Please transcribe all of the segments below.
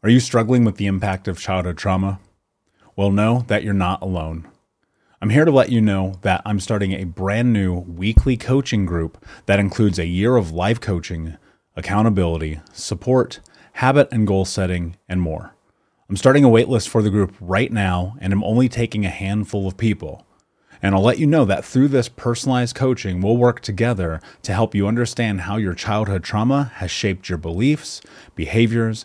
Are you struggling with the impact of childhood trauma? Well, know that you're not alone. I'm here to let you know that I'm starting a brand new weekly coaching group that includes a year of live coaching, accountability, support, habit and goal setting, and more. I'm starting a waitlist for the group right now, and I'm only taking a handful of people. And I'll let you know that through this personalized coaching, we'll work together to help you understand how your childhood trauma has shaped your beliefs, behaviors,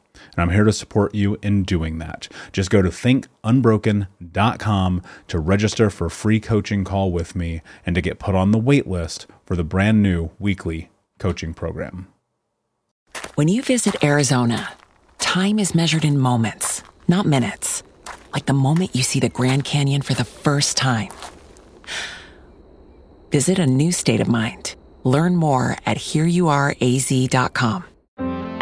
and I'm here to support you in doing that. Just go to thinkunbroken.com to register for a free coaching call with me and to get put on the wait list for the brand new weekly coaching program. When you visit Arizona, time is measured in moments, not minutes. Like the moment you see the Grand Canyon for the first time. Visit a new state of mind. Learn more at hereyouareaz.com.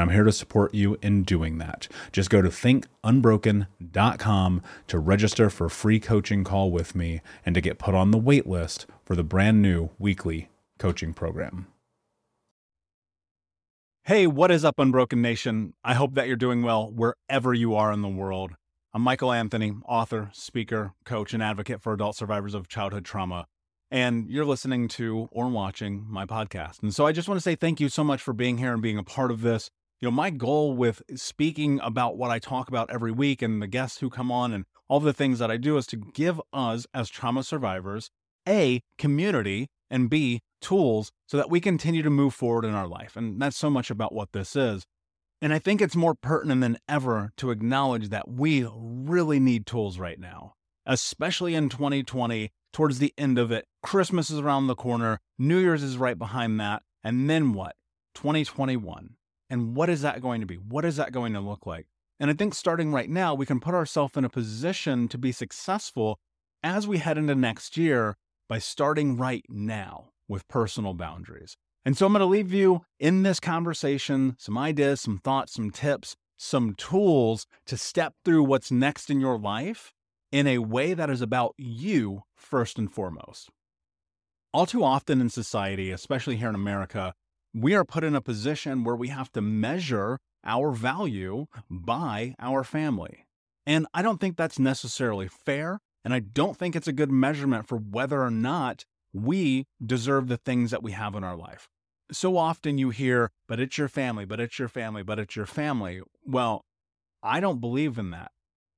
And I'm here to support you in doing that. Just go to thinkunbroken.com to register for a free coaching call with me and to get put on the wait list for the brand new weekly coaching program. Hey, what is up, Unbroken Nation? I hope that you're doing well wherever you are in the world. I'm Michael Anthony, author, speaker, coach, and advocate for adult survivors of childhood trauma. And you're listening to or watching my podcast. And so I just want to say thank you so much for being here and being a part of this. You know, my goal with speaking about what I talk about every week and the guests who come on and all the things that I do is to give us as trauma survivors A, community, and B, tools so that we continue to move forward in our life. And that's so much about what this is. And I think it's more pertinent than ever to acknowledge that we really need tools right now, especially in 2020, towards the end of it. Christmas is around the corner, New Year's is right behind that. And then what? 2021. And what is that going to be? What is that going to look like? And I think starting right now, we can put ourselves in a position to be successful as we head into next year by starting right now with personal boundaries. And so I'm going to leave you in this conversation some ideas, some thoughts, some tips, some tools to step through what's next in your life in a way that is about you first and foremost. All too often in society, especially here in America, we are put in a position where we have to measure our value by our family. And I don't think that's necessarily fair. And I don't think it's a good measurement for whether or not we deserve the things that we have in our life. So often you hear, but it's your family, but it's your family, but it's your family. Well, I don't believe in that.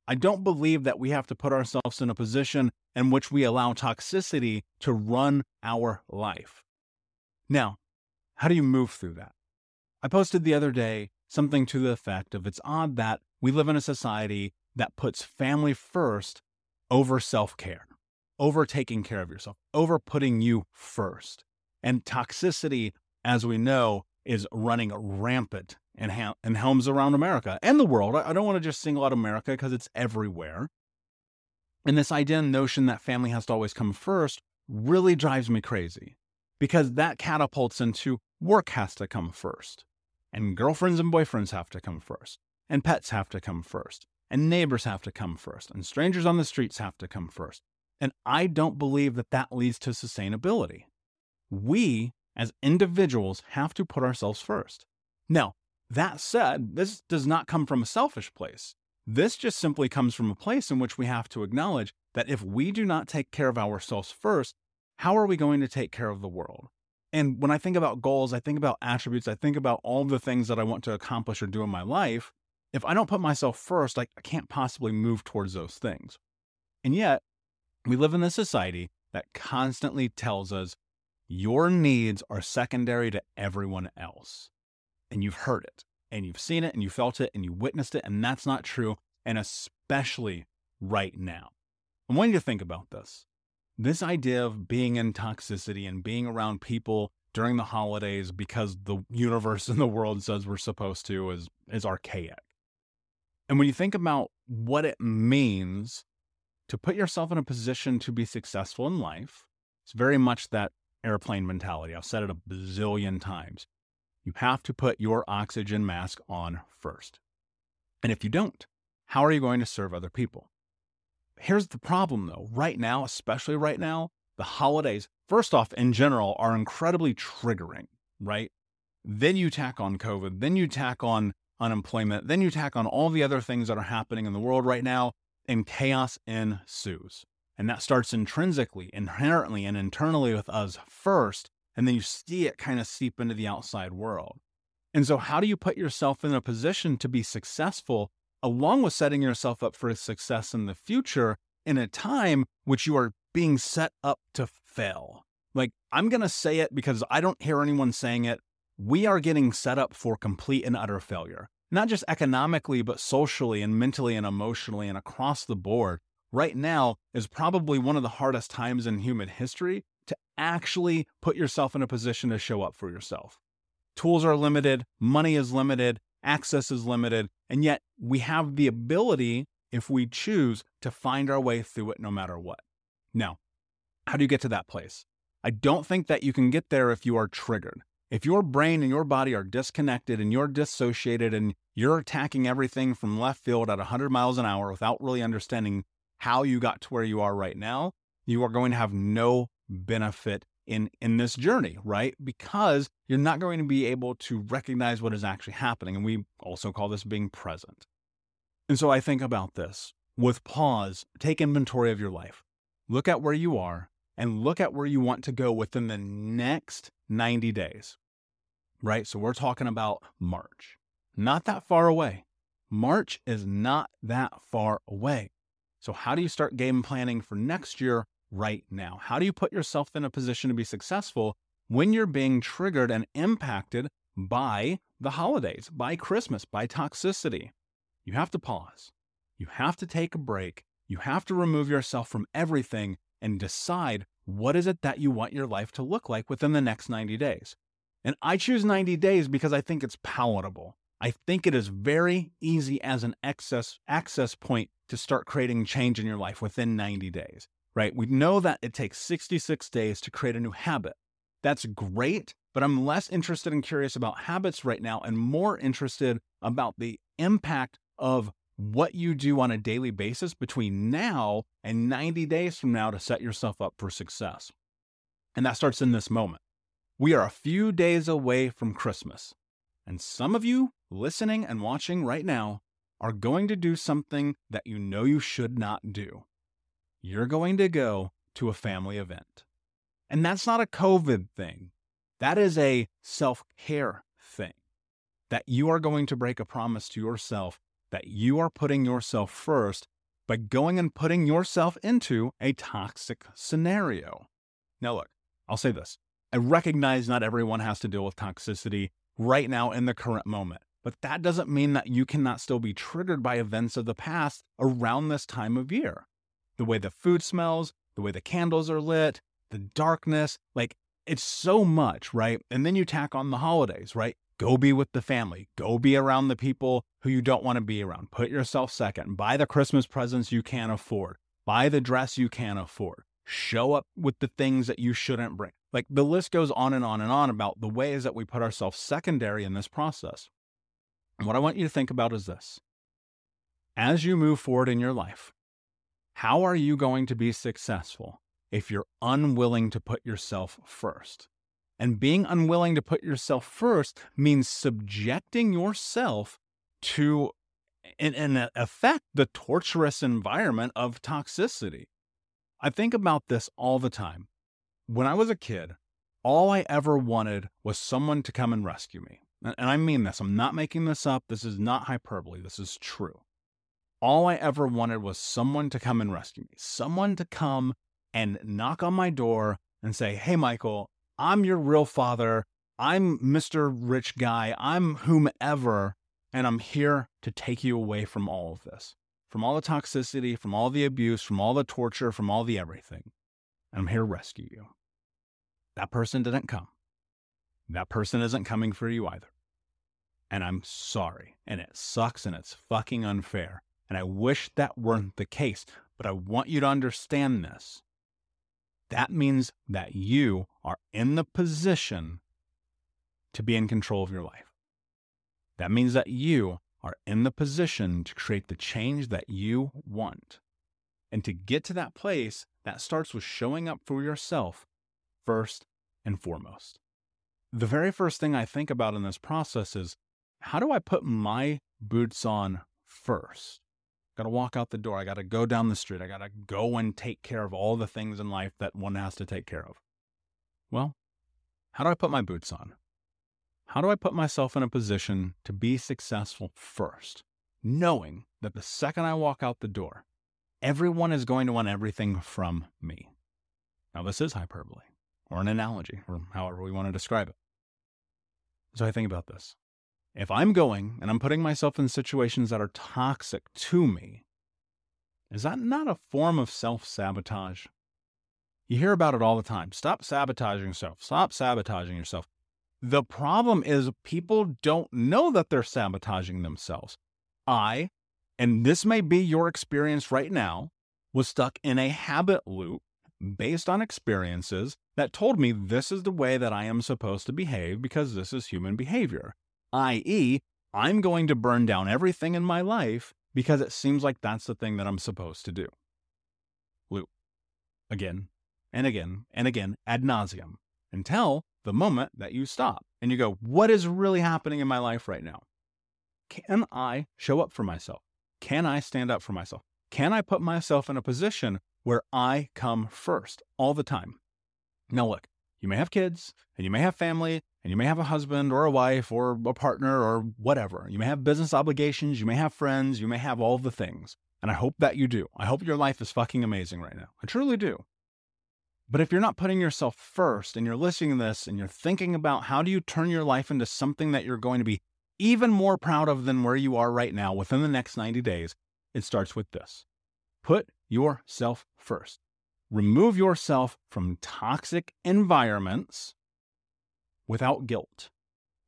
I don't believe that we have to put ourselves in a position in which we allow toxicity to run our life. Now, how do you move through that? I posted the other day something to the effect of it's odd that we live in a society that puts family first over self care over taking care of yourself, over putting you first. And toxicity, as we know, is running rampant in, ha- in homes around America and the world. I, I don't want to just single out America because it's everywhere. And this idea and notion that family has to always come first really drives me crazy because that catapults into work has to come first, and girlfriends and boyfriends have to come first, and pets have to come first, and neighbors have to come first, and strangers on the streets have to come first. And I don't believe that that leads to sustainability. We, as individuals, have to put ourselves first. Now, that said, this does not come from a selfish place. This just simply comes from a place in which we have to acknowledge that if we do not take care of ourselves first, how are we going to take care of the world? And when I think about goals, I think about attributes, I think about all the things that I want to accomplish or do in my life. If I don't put myself first, like I can't possibly move towards those things. And yet, we live in a society that constantly tells us your needs are secondary to everyone else. And you've heard it, and you've seen it, and you felt it, and you witnessed it, and that's not true. And especially right now. I want you to think about this. This idea of being in toxicity and being around people during the holidays because the universe and the world says we're supposed to is, is archaic. And when you think about what it means to put yourself in a position to be successful in life, it's very much that airplane mentality. I've said it a bazillion times. You have to put your oxygen mask on first. And if you don't, how are you going to serve other people? Here's the problem though. Right now, especially right now, the holidays, first off, in general, are incredibly triggering, right? Then you tack on COVID, then you tack on unemployment, then you tack on all the other things that are happening in the world right now and chaos ensues. And that starts intrinsically, inherently, and internally with us first. And then you see it kind of seep into the outside world. And so, how do you put yourself in a position to be successful, along with setting yourself up for success in the future in a time which you are being set up to fail? Like, I'm going to say it because I don't hear anyone saying it. We are getting set up for complete and utter failure not just economically, but socially and mentally and emotionally and across the board, right now is probably one of the hardest times in human history to actually put yourself in a position to show up for yourself. Tools are limited, money is limited, access is limited, and yet we have the ability, if we choose, to find our way through it no matter what. Now, how do you get to that place? I don't think that you can get there if you are triggered. If your brain and your body are disconnected and you're dissociated and you're attacking everything from left field at 100 miles an hour without really understanding how you got to where you are right now, you are going to have no benefit in in this journey, right? Because you're not going to be able to recognize what is actually happening and we also call this being present. And so I think about this. With pause, take inventory of your life. Look at where you are and look at where you want to go within the next 90 days, right? So we're talking about March, not that far away. March is not that far away. So, how do you start game planning for next year right now? How do you put yourself in a position to be successful when you're being triggered and impacted by the holidays, by Christmas, by toxicity? You have to pause. You have to take a break. You have to remove yourself from everything and decide what is it that you want your life to look like within the next 90 days. And I choose 90 days because I think it's palatable. I think it is very easy as an access access point to start creating change in your life within 90 days, right? We know that it takes 66 days to create a new habit. That's great, but I'm less interested and curious about habits right now and more interested about the impact of what you do on a daily basis between now and 90 days from now to set yourself up for success. And that starts in this moment. We are a few days away from Christmas. And some of you listening and watching right now are going to do something that you know you should not do. You're going to go to a family event. And that's not a COVID thing. That is a self care thing. That you are going to break a promise to yourself that you are putting yourself first by going and putting yourself into a toxic scenario. Now, look, I'll say this. I recognize not everyone has to deal with toxicity right now in the current moment, but that doesn't mean that you cannot still be triggered by events of the past around this time of year. The way the food smells, the way the candles are lit, the darkness, like it's so much, right? And then you tack on the holidays, right? Go be with the family. Go be around the people who you don't want to be around. Put yourself second. Buy the Christmas presents you can't afford. Buy the dress you can't afford. Show up with the things that you shouldn't bring. Like the list goes on and on and on about the ways that we put ourselves secondary in this process. And what I want you to think about is this as you move forward in your life, how are you going to be successful if you're unwilling to put yourself first? And being unwilling to put yourself first means subjecting yourself to, in, in effect, the torturous environment of toxicity. I think about this all the time. When I was a kid, all I ever wanted was someone to come and rescue me. And I mean this, I'm not making this up. This is not hyperbole. This is true. All I ever wanted was someone to come and rescue me, someone to come and knock on my door and say, Hey, Michael, I'm your real father. I'm Mr. Rich Guy. I'm whomever. And I'm here to take you away from all of this, from all the toxicity, from all the abuse, from all the torture, from all the everything. And I'm here to rescue you. That person didn't come. That person isn't coming for you either. And I'm sorry. And it sucks and it's fucking unfair. And I wish that weren't the case. But I want you to understand this that means that you are in the position to be in control of your life. That means that you are in the position to create the change that you want. And to get to that place, that starts with showing up for yourself first and foremost. The very first thing I think about in this process is how do I put my boots on first? Got to walk out the door. I got to go down the street. I got to go and take care of all the things in life that one has to take care of. Well, how do I put my boots on? How do I put myself in a position to be successful first, knowing that the second I walk out the door, everyone is going to want everything from me? Now, this is hyperbole or an analogy or however we want to describe it. So I think about this. If I'm going and I'm putting myself in situations that are toxic to me, is that not a form of self sabotage? You hear about it all the time. Stop sabotaging yourself. Stop sabotaging yourself. The problem is people don't know that they're sabotaging themselves. I, and this may be your experience right now, was stuck in a habit loop based on experiences that told me this is the way that I am supposed to behave because this is human behavior, i.e., I'm going to burn down everything in my life because it seems like that's the thing that I'm supposed to do. Loop. Again and again and again ad nauseum until the moment that you stop and you go, What is really happening in my life right now? Can I show up for myself? Can I stand up for myself? Can I put myself in a position where I come first all the time? Now, look, you may have kids and you may have family and you may have a husband or a wife or a partner or whatever. You may have business obligations. You may have friends. You may have all the things. And I hope that you do. I hope your life is fucking amazing right now. I truly do. But if you're not putting yourself first and you're listening to this and you're thinking about how do you turn your life into something that you're going to be even more proud of than where you are right now within the next 90 days, it starts with this. Put yourself first. Remove yourself from toxic environments without guilt,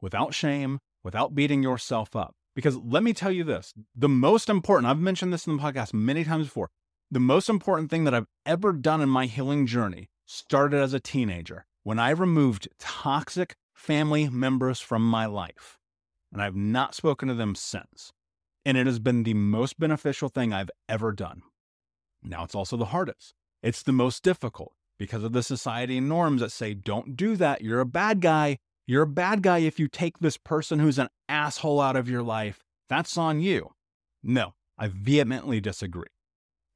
without shame, without beating yourself up. Because let me tell you this the most important, I've mentioned this in the podcast many times before, the most important thing that I've ever done in my healing journey started as a teenager when I removed toxic family members from my life. And I've not spoken to them since. And it has been the most beneficial thing I've ever done. Now it's also the hardest. It's the most difficult because of the society and norms that say, don't do that. You're a bad guy. You're a bad guy if you take this person who's an asshole out of your life. That's on you. No, I vehemently disagree.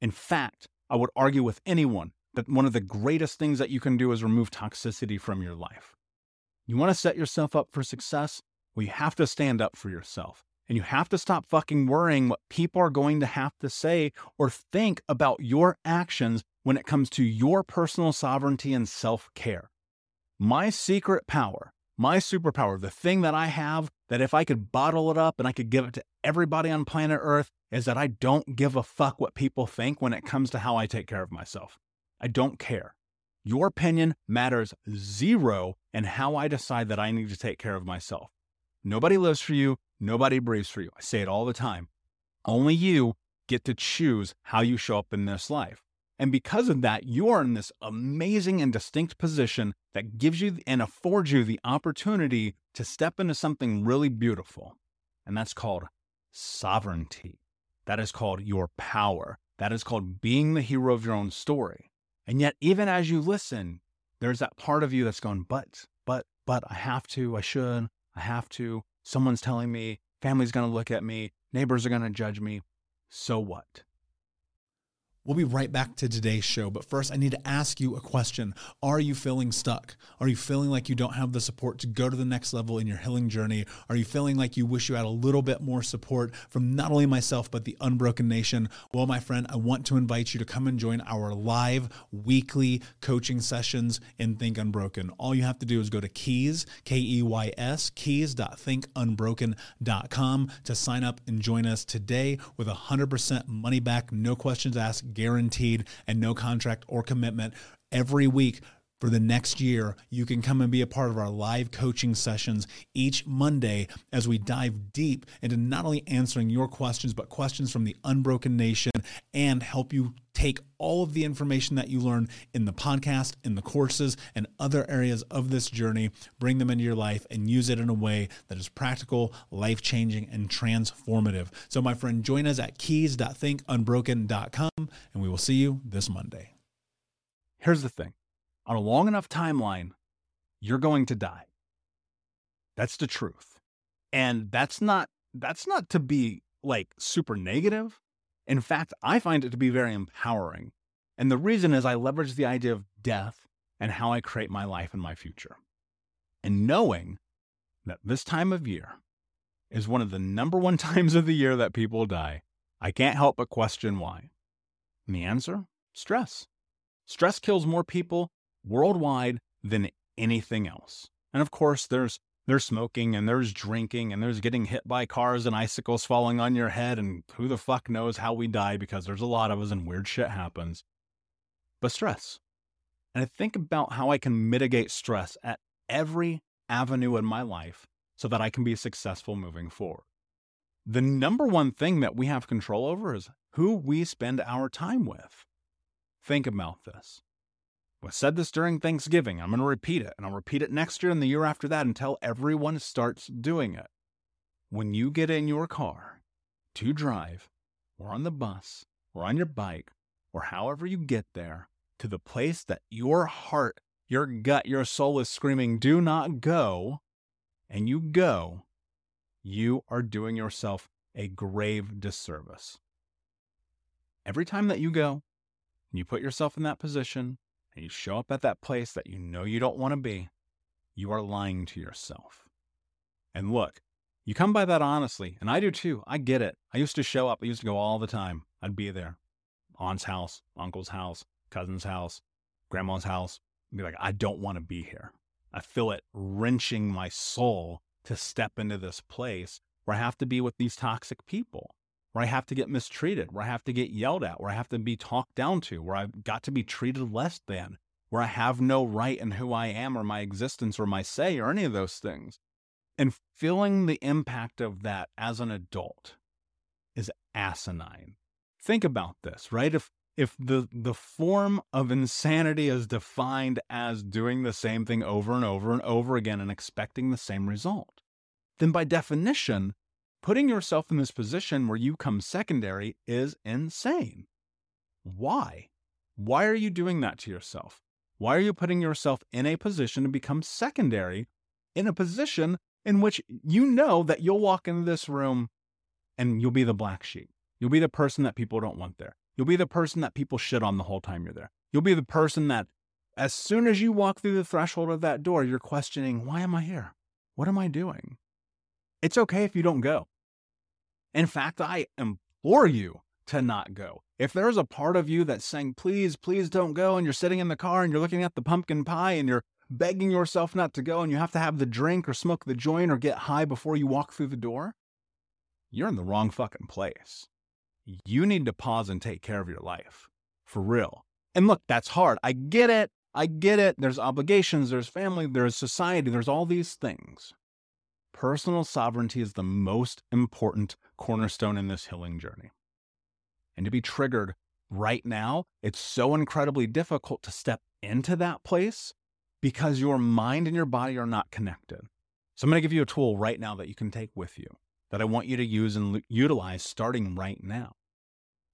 In fact, I would argue with anyone that one of the greatest things that you can do is remove toxicity from your life. You want to set yourself up for success? Well, you have to stand up for yourself. And you have to stop fucking worrying what people are going to have to say or think about your actions when it comes to your personal sovereignty and self care. My secret power, my superpower, the thing that I have that if I could bottle it up and I could give it to everybody on planet Earth, is that I don't give a fuck what people think when it comes to how I take care of myself. I don't care. Your opinion matters zero in how I decide that I need to take care of myself. Nobody lives for you. Nobody breathes for you. I say it all the time. Only you get to choose how you show up in this life. And because of that, you are in this amazing and distinct position that gives you and affords you the opportunity to step into something really beautiful. And that's called sovereignty. That is called your power. That is called being the hero of your own story. And yet, even as you listen, there's that part of you that's going, but, but, but, I have to, I should, I have to. Someone's telling me, family's going to look at me, neighbors are going to judge me. So what? We'll be right back to today's show, but first I need to ask you a question. Are you feeling stuck? Are you feeling like you don't have the support to go to the next level in your healing journey? Are you feeling like you wish you had a little bit more support from not only myself, but the Unbroken Nation? Well, my friend, I want to invite you to come and join our live weekly coaching sessions in Think Unbroken. All you have to do is go to keys, K E Y S, keys.thinkunbroken.com to sign up and join us today with 100% money back, no questions asked guaranteed and no contract or commitment every week for the next year, you can come and be a part of our live coaching sessions each Monday as we dive deep into not only answering your questions, but questions from the Unbroken Nation and help you take all of the information that you learn in the podcast, in the courses, and other areas of this journey, bring them into your life and use it in a way that is practical, life changing, and transformative. So, my friend, join us at keys.thinkunbroken.com and we will see you this Monday. Here's the thing on a long enough timeline, you're going to die. That's the truth. And that's not that's not to be like super negative. In fact, I find it to be very empowering. And the reason is I leverage the idea of death and how I create my life and my future. And knowing that this time of year is one of the number one times of the year that people die, I can't help but question why. And the answer stress. Stress kills more people worldwide than anything else. And of course, there's there's smoking and there's drinking and there's getting hit by cars and icicles falling on your head and who the fuck knows how we die because there's a lot of us and weird shit happens. But stress. And I think about how I can mitigate stress at every avenue in my life so that I can be successful moving forward. The number one thing that we have control over is who we spend our time with. Think about this. I said this during Thanksgiving. I'm going to repeat it, and I'll repeat it next year and the year after that until everyone starts doing it. When you get in your car to drive, or on the bus, or on your bike, or however you get there, to the place that your heart, your gut, your soul is screaming, do not go, and you go, you are doing yourself a grave disservice. Every time that you go and you put yourself in that position and you show up at that place that you know you don't want to be, you are lying to yourself. And look, you come by that honestly, and I do too. I get it. I used to show up, I used to go all the time. I'd be there. Aunt's house, uncle's house, cousin's house, grandma's house. I'd be like, I don't want to be here. I feel it wrenching my soul to step into this place where I have to be with these toxic people, where I have to get mistreated, where I have to get yelled at, where I have to be talked down to, where I've got to be treated less than, where I have no right in who I am or my existence or my say or any of those things. And feeling the impact of that as an adult is asinine. Think about this, right? If if the the form of insanity is defined as doing the same thing over and over and over again and expecting the same result, then by definition, putting yourself in this position where you come secondary is insane. Why? Why are you doing that to yourself? Why are you putting yourself in a position to become secondary in a position in which you know that you'll walk into this room and you'll be the black sheep? You'll be the person that people don't want there. You'll be the person that people shit on the whole time you're there. You'll be the person that, as soon as you walk through the threshold of that door, you're questioning, why am I here? What am I doing? It's okay if you don't go. In fact, I implore you to not go. If there's a part of you that's saying, please, please don't go, and you're sitting in the car and you're looking at the pumpkin pie and you're begging yourself not to go and you have to have the drink or smoke the joint or get high before you walk through the door, you're in the wrong fucking place you need to pause and take care of your life for real. And look, that's hard. I get it. I get it. There's obligations, there's family, there's society, there's all these things. Personal sovereignty is the most important cornerstone in this healing journey. And to be triggered right now, it's so incredibly difficult to step into that place because your mind and your body are not connected. So I'm going to give you a tool right now that you can take with you that I want you to use and utilize starting right now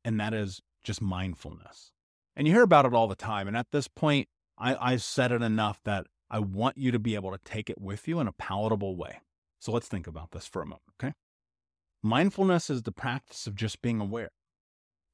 and that is just mindfulness. And you hear about it all the time. And at this point, I, I've said it enough that I want you to be able to take it with you in a palatable way. So let's think about this for a moment, okay? Mindfulness is the practice of just being aware.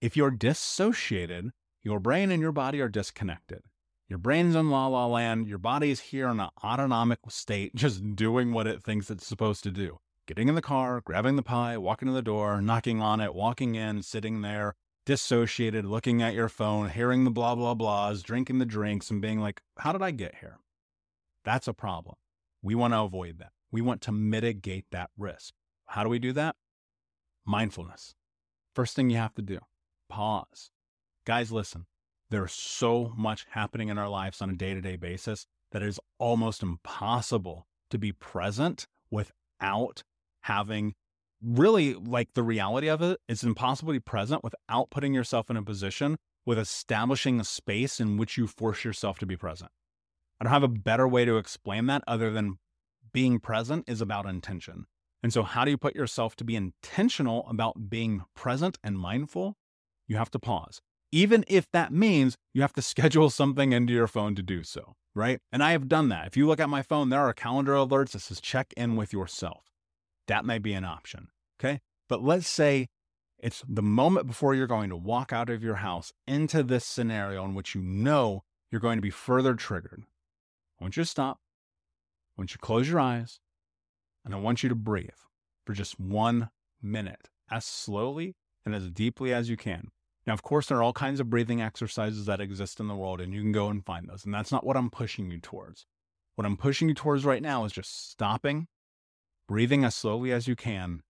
If you're dissociated, your brain and your body are disconnected. Your brain's in la la land, your body's here in an autonomic state, just doing what it thinks it's supposed to do. Getting in the car, grabbing the pie, walking to the door, knocking on it, walking in, sitting there, dissociated, looking at your phone, hearing the blah, blah, blahs, drinking the drinks, and being like, how did I get here? That's a problem. We want to avoid that. We want to mitigate that risk. How do we do that? Mindfulness. First thing you have to do pause. Guys, listen, there's so much happening in our lives on a day to day basis that it is almost impossible to be present without having really like the reality of it, it's impossible to be present without putting yourself in a position with establishing a space in which you force yourself to be present. I don't have a better way to explain that other than being present is about intention. And so, how do you put yourself to be intentional about being present and mindful? You have to pause, even if that means you have to schedule something into your phone to do so, right? And I have done that. If you look at my phone, there are calendar alerts that says check in with yourself. That may be an option. Okay. But let's say it's the moment before you're going to walk out of your house into this scenario in which you know you're going to be further triggered. I want you to stop. Want you to close your eyes. And I want you to breathe for just one minute, as slowly and as deeply as you can. Now, of course, there are all kinds of breathing exercises that exist in the world, and you can go and find those. And that's not what I'm pushing you towards. What I'm pushing you towards right now is just stopping breathing as slowly as you can,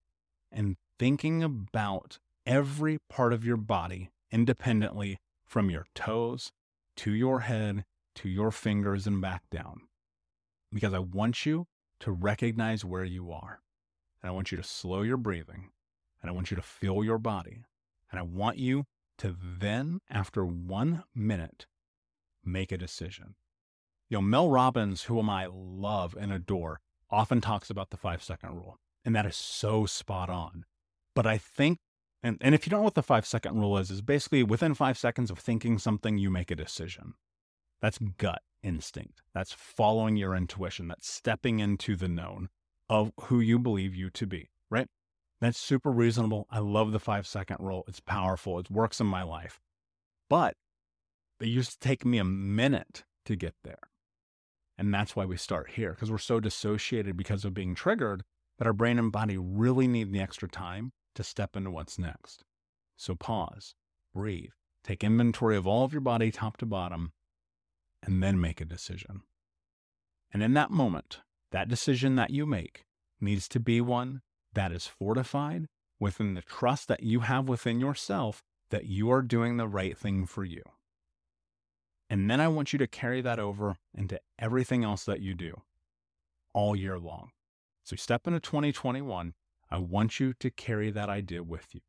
and thinking about every part of your body independently from your toes to your head to your fingers and back down. Because I want you to recognize where you are. And I want you to slow your breathing. And I want you to feel your body. And I want you to then, after one minute, make a decision. You know, Mel Robbins, whom I love and adore, often talks about the five second rule, and that is so spot on. But I think, and, and if you don't know what the five second rule is, is basically within five seconds of thinking something, you make a decision. That's gut instinct. That's following your intuition. That's stepping into the known of who you believe you to be, right? That's super reasonable. I love the five second rule. It's powerful. It works in my life. But it used to take me a minute to get there. And that's why we start here because we're so dissociated because of being triggered that our brain and body really need the extra time to step into what's next. So pause, breathe, take inventory of all of your body top to bottom, and then make a decision. And in that moment, that decision that you make needs to be one that is fortified within the trust that you have within yourself that you are doing the right thing for you. And then I want you to carry that over into everything else that you do all year long. So step into 2021. I want you to carry that idea with you.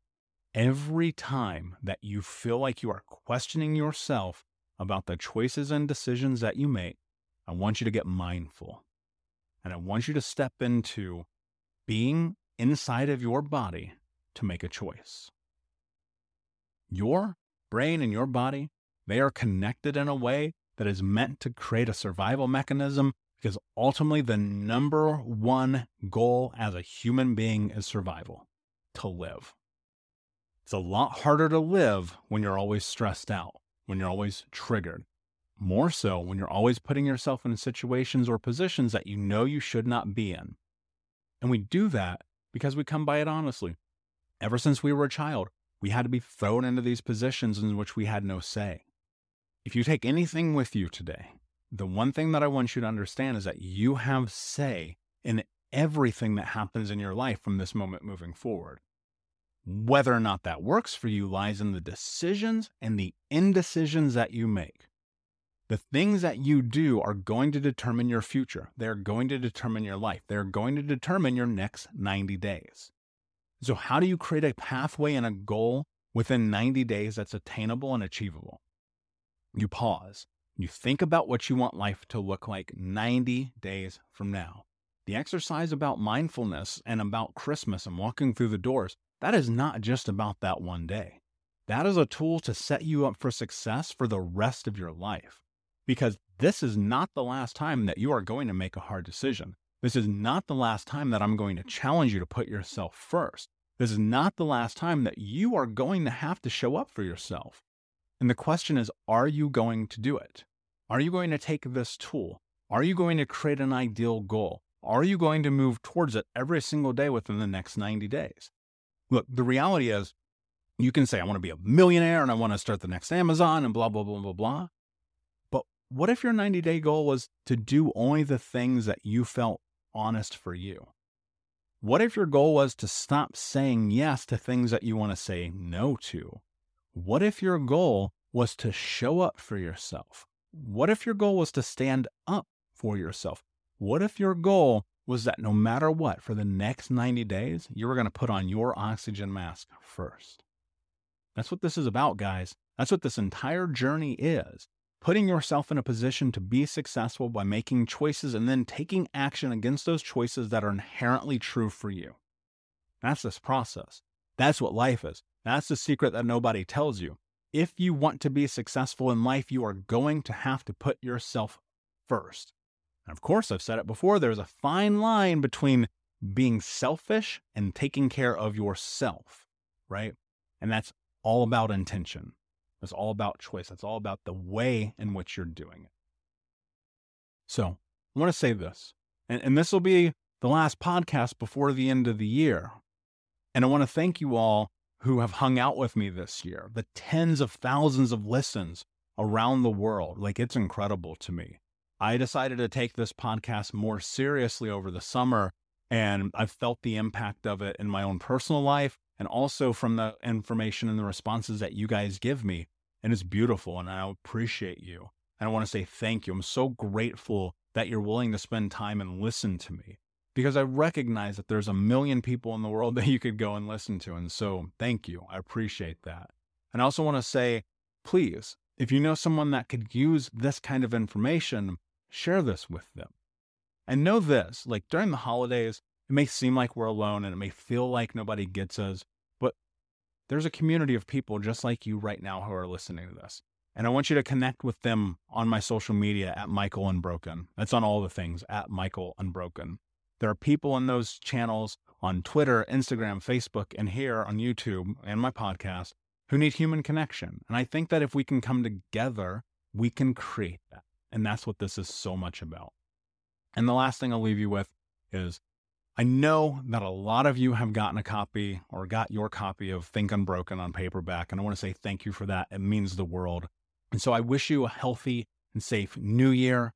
Every time that you feel like you are questioning yourself about the choices and decisions that you make, I want you to get mindful. And I want you to step into being inside of your body to make a choice. Your brain and your body, they are connected in a way that is meant to create a survival mechanism because ultimately the number one goal as a human being is survival, to live. It's a lot harder to live when you're always stressed out, when you're always triggered. More so when you're always putting yourself in situations or positions that you know you should not be in. And we do that because we come by it honestly. Ever since we were a child, we had to be thrown into these positions in which we had no say. If you take anything with you today, the one thing that I want you to understand is that you have say in everything that happens in your life from this moment moving forward. Whether or not that works for you lies in the decisions and the indecisions that you make. The things that you do are going to determine your future. They're going to determine your life. They're going to determine your next 90 days. So, how do you create a pathway and a goal within 90 days that's attainable and achievable? You pause. You think about what you want life to look like 90 days from now. The exercise about mindfulness and about Christmas and walking through the doors, that is not just about that one day. That is a tool to set you up for success for the rest of your life because this is not the last time that you are going to make a hard decision. This is not the last time that I'm going to challenge you to put yourself first. This is not the last time that you are going to have to show up for yourself. And the question is, are you going to do it? Are you going to take this tool? Are you going to create an ideal goal? Are you going to move towards it every single day within the next 90 days? Look, the reality is, you can say, I want to be a millionaire and I want to start the next Amazon and blah, blah, blah, blah, blah. But what if your 90 day goal was to do only the things that you felt honest for you? What if your goal was to stop saying yes to things that you want to say no to? What if your goal was to show up for yourself? What if your goal was to stand up for yourself? What if your goal was that no matter what, for the next 90 days, you were going to put on your oxygen mask first? That's what this is about, guys. That's what this entire journey is putting yourself in a position to be successful by making choices and then taking action against those choices that are inherently true for you. That's this process. That's what life is. That's the secret that nobody tells you. If you want to be successful in life, you are going to have to put yourself first. And of course, I've said it before, there's a fine line between being selfish and taking care of yourself, right? And that's all about intention. It's all about choice. It's all about the way in which you're doing it. So I want to say this, and, and this will be the last podcast before the end of the year. And I want to thank you all who have hung out with me this year, the tens of thousands of listens around the world. Like it's incredible to me. I decided to take this podcast more seriously over the summer, and I've felt the impact of it in my own personal life and also from the information and the responses that you guys give me and it's beautiful and I appreciate you. And I want to say thank you. I'm so grateful that you're willing to spend time and listen to me because I recognize that there's a million people in the world that you could go and listen to. And so thank you. I appreciate that. And I also want to say, please if you know someone that could use this kind of information, share this with them. And know this like during the holidays, it may seem like we're alone and it may feel like nobody gets us, but there's a community of people just like you right now who are listening to this. And I want you to connect with them on my social media at Michael Unbroken. That's on all the things at Michael Unbroken. There are people in those channels on Twitter, Instagram, Facebook, and here on YouTube and my podcast who need human connection. And I think that if we can come together, we can create that. And that's what this is so much about. And the last thing I'll leave you with is I know that a lot of you have gotten a copy or got your copy of Think Unbroken on paperback. And I want to say thank you for that. It means the world. And so I wish you a healthy and safe new year.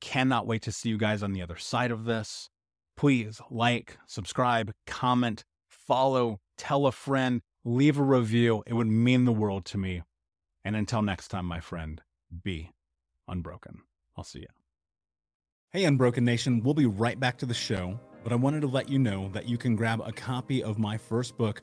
Cannot wait to see you guys on the other side of this. Please like, subscribe, comment, follow, tell a friend, leave a review. It would mean the world to me. And until next time, my friend, be unbroken. I'll see you. Hey, Unbroken Nation. We'll be right back to the show, but I wanted to let you know that you can grab a copy of my first book,